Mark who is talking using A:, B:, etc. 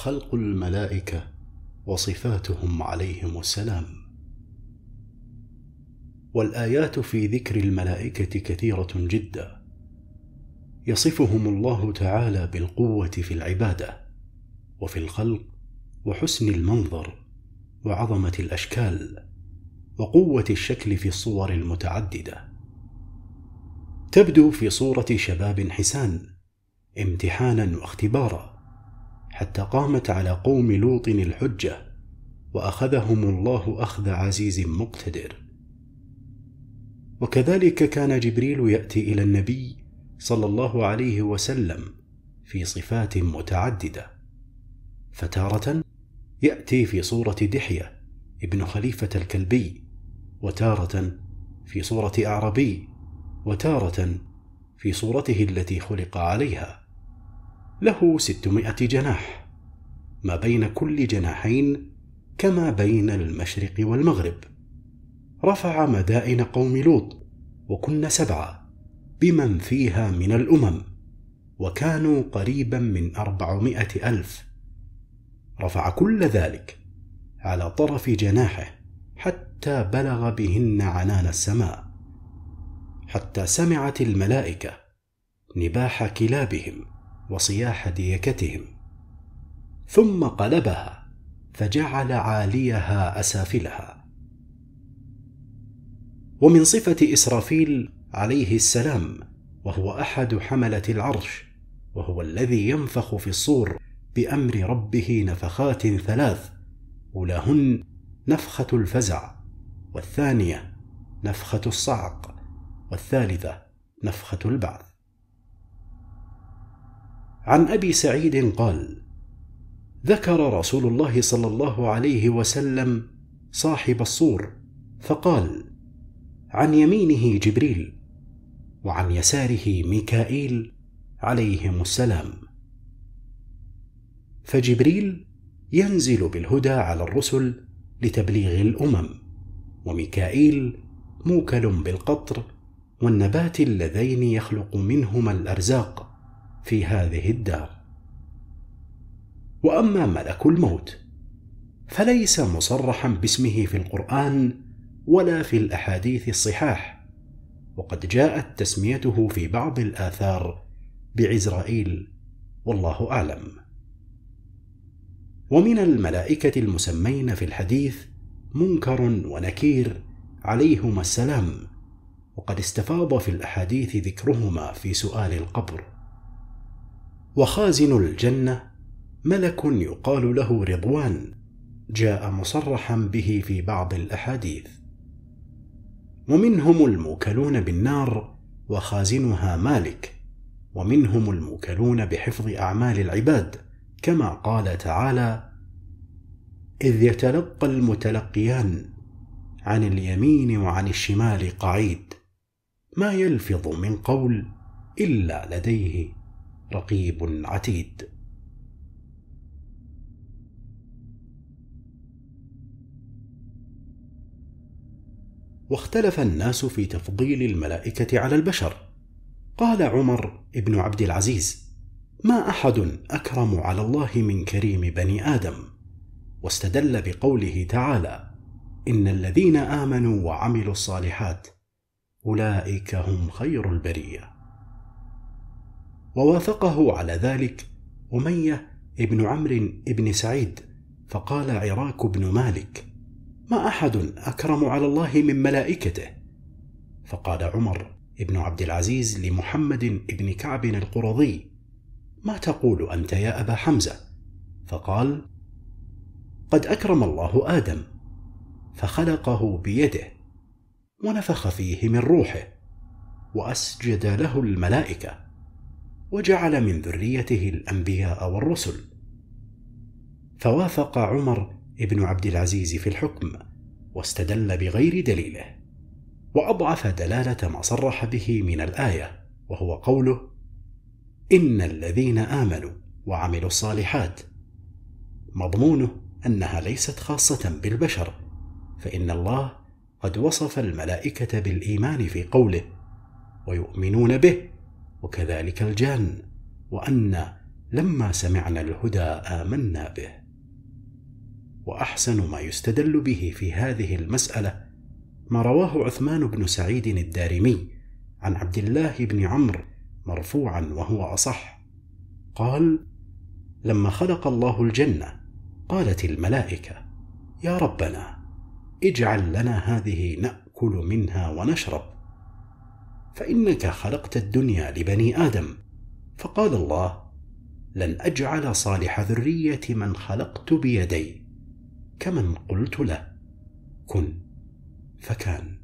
A: خلق الملائكة وصفاتهم عليهم السلام. والآيات في ذكر الملائكة كثيرة جدا. يصفهم الله تعالى بالقوة في العبادة وفي الخلق وحسن المنظر وعظمة الأشكال وقوة الشكل في الصور المتعددة. تبدو في صورة شباب حسان امتحانا واختبارا. حتى قامت على قوم لوط الحجة وأخذهم الله أخذ عزيز مقتدر. وكذلك كان جبريل يأتي إلى النبي صلى الله عليه وسلم في صفات متعددة. فتارة يأتي في صورة دحية ابن خليفة الكلبي وتارة في صورة اعربي وتارة في صورته التي خلق عليها. له ستمائة جناح. ما بين كل جناحين كما بين المشرق والمغرب. رفع مدائن قوم لوط وكن سبعة بمن فيها من الأمم وكانوا قريبا من أربعمائة ألف. رفع كل ذلك على طرف جناحه حتى بلغ بهن عنان السماء. حتى سمعت الملائكة نباح كلابهم. وصياح ديكتهم. ثم قلبها فجعل عاليها أسافلها. ومن صفة إسرافيل عليه السلام وهو أحد حملة العرش وهو الذي ينفخ في الصور بأمر ربه نفخات ثلاث أولاهن نفخة الفزع والثانية نفخة الصعق والثالثة نفخة البعث. عن أبي سعيد قال ذكر رسول الله صلى الله عليه وسلم صاحب الصور فقال عن يمينه جبريل وعن يساره ميكائيل عليهم السلام. فجبريل ينزل بالهدى على الرسل لتبليغ الأمم وميكائيل موكل بالقطر والنبات اللذين يخلق منهما الأرزاق. في هذه الدار. وأما ملك الموت فليس مصرحا باسمه في القرآن ولا في الأحاديث الصحاح وقد جاءت تسميته في بعض الآثار بعزرائيل والله أعلم. ومن الملائكة المسمين في الحديث منكر ونكير عليهما السلام وقد استفاض في الأحاديث ذكرهما في سؤال القبر. وخازن الجنة ملك يقال له رضوان جاء مصرحا به في بعض الأحاديث. ومنهم الموكلون بالنار وخازنها مالك ومنهم الموكلون بحفظ أعمال العباد كما قال تعالى إذ يتلقى المتلقيان عن اليمين وعن الشمال قعيد ما يلفظ من قول إلا لديه رقيب عتيد. واختلف الناس في تفضيل الملائكة على البشر. قال عمر بن عبد العزيز ما أحد أكرم على الله من كريم بني آدم. واستدل بقوله تعالى إن الذين آمنوا وعملوا الصالحات أولئك هم خير البرية. ووافقه على ذلك أمية بن عمرو بن سعيد فقال عراك بن مالك ما أحد أكرم على الله من ملائكته. فقال عمر بن عبد العزيز لمحمد بن كعب القرظي ما تقول أنت يا أبا حمزة؟ فقال قد أكرم الله آدم فخلقه بيده ونفخ فيه من روحه وأسجد له الملائكة. وجعل من ذريته الأنبياء والرسل. فوافق عمر ابن عبد العزيز في الحكم واستدل بغير دليله وأضعف دلالة ما صرح به من الآية وهو قوله إن الذين آمنوا وعملوا الصالحات مضمونه أنها ليست خاصة بالبشر فإن الله قد وصف الملائكة بالإيمان في قوله ويؤمنون به وكذلك الجان وأن لما سمعنا الهدى آمنا به. وأحسن ما يستدل به في هذه المسألة ما رواه عثمان بن سعيد الدارمي عن عبد الله بن عمرو مرفوعا وهو أصح. قال لما خلق الله الجنه قالت الملائكة يا ربنا اجعل لنا هذه نأكل منها ونشرب فإنك خلقت الدنيا لبني آدم. فقال الله لن أجعل صالح ذرية من خلقت بيدي. كمن قلت له كن. فكان.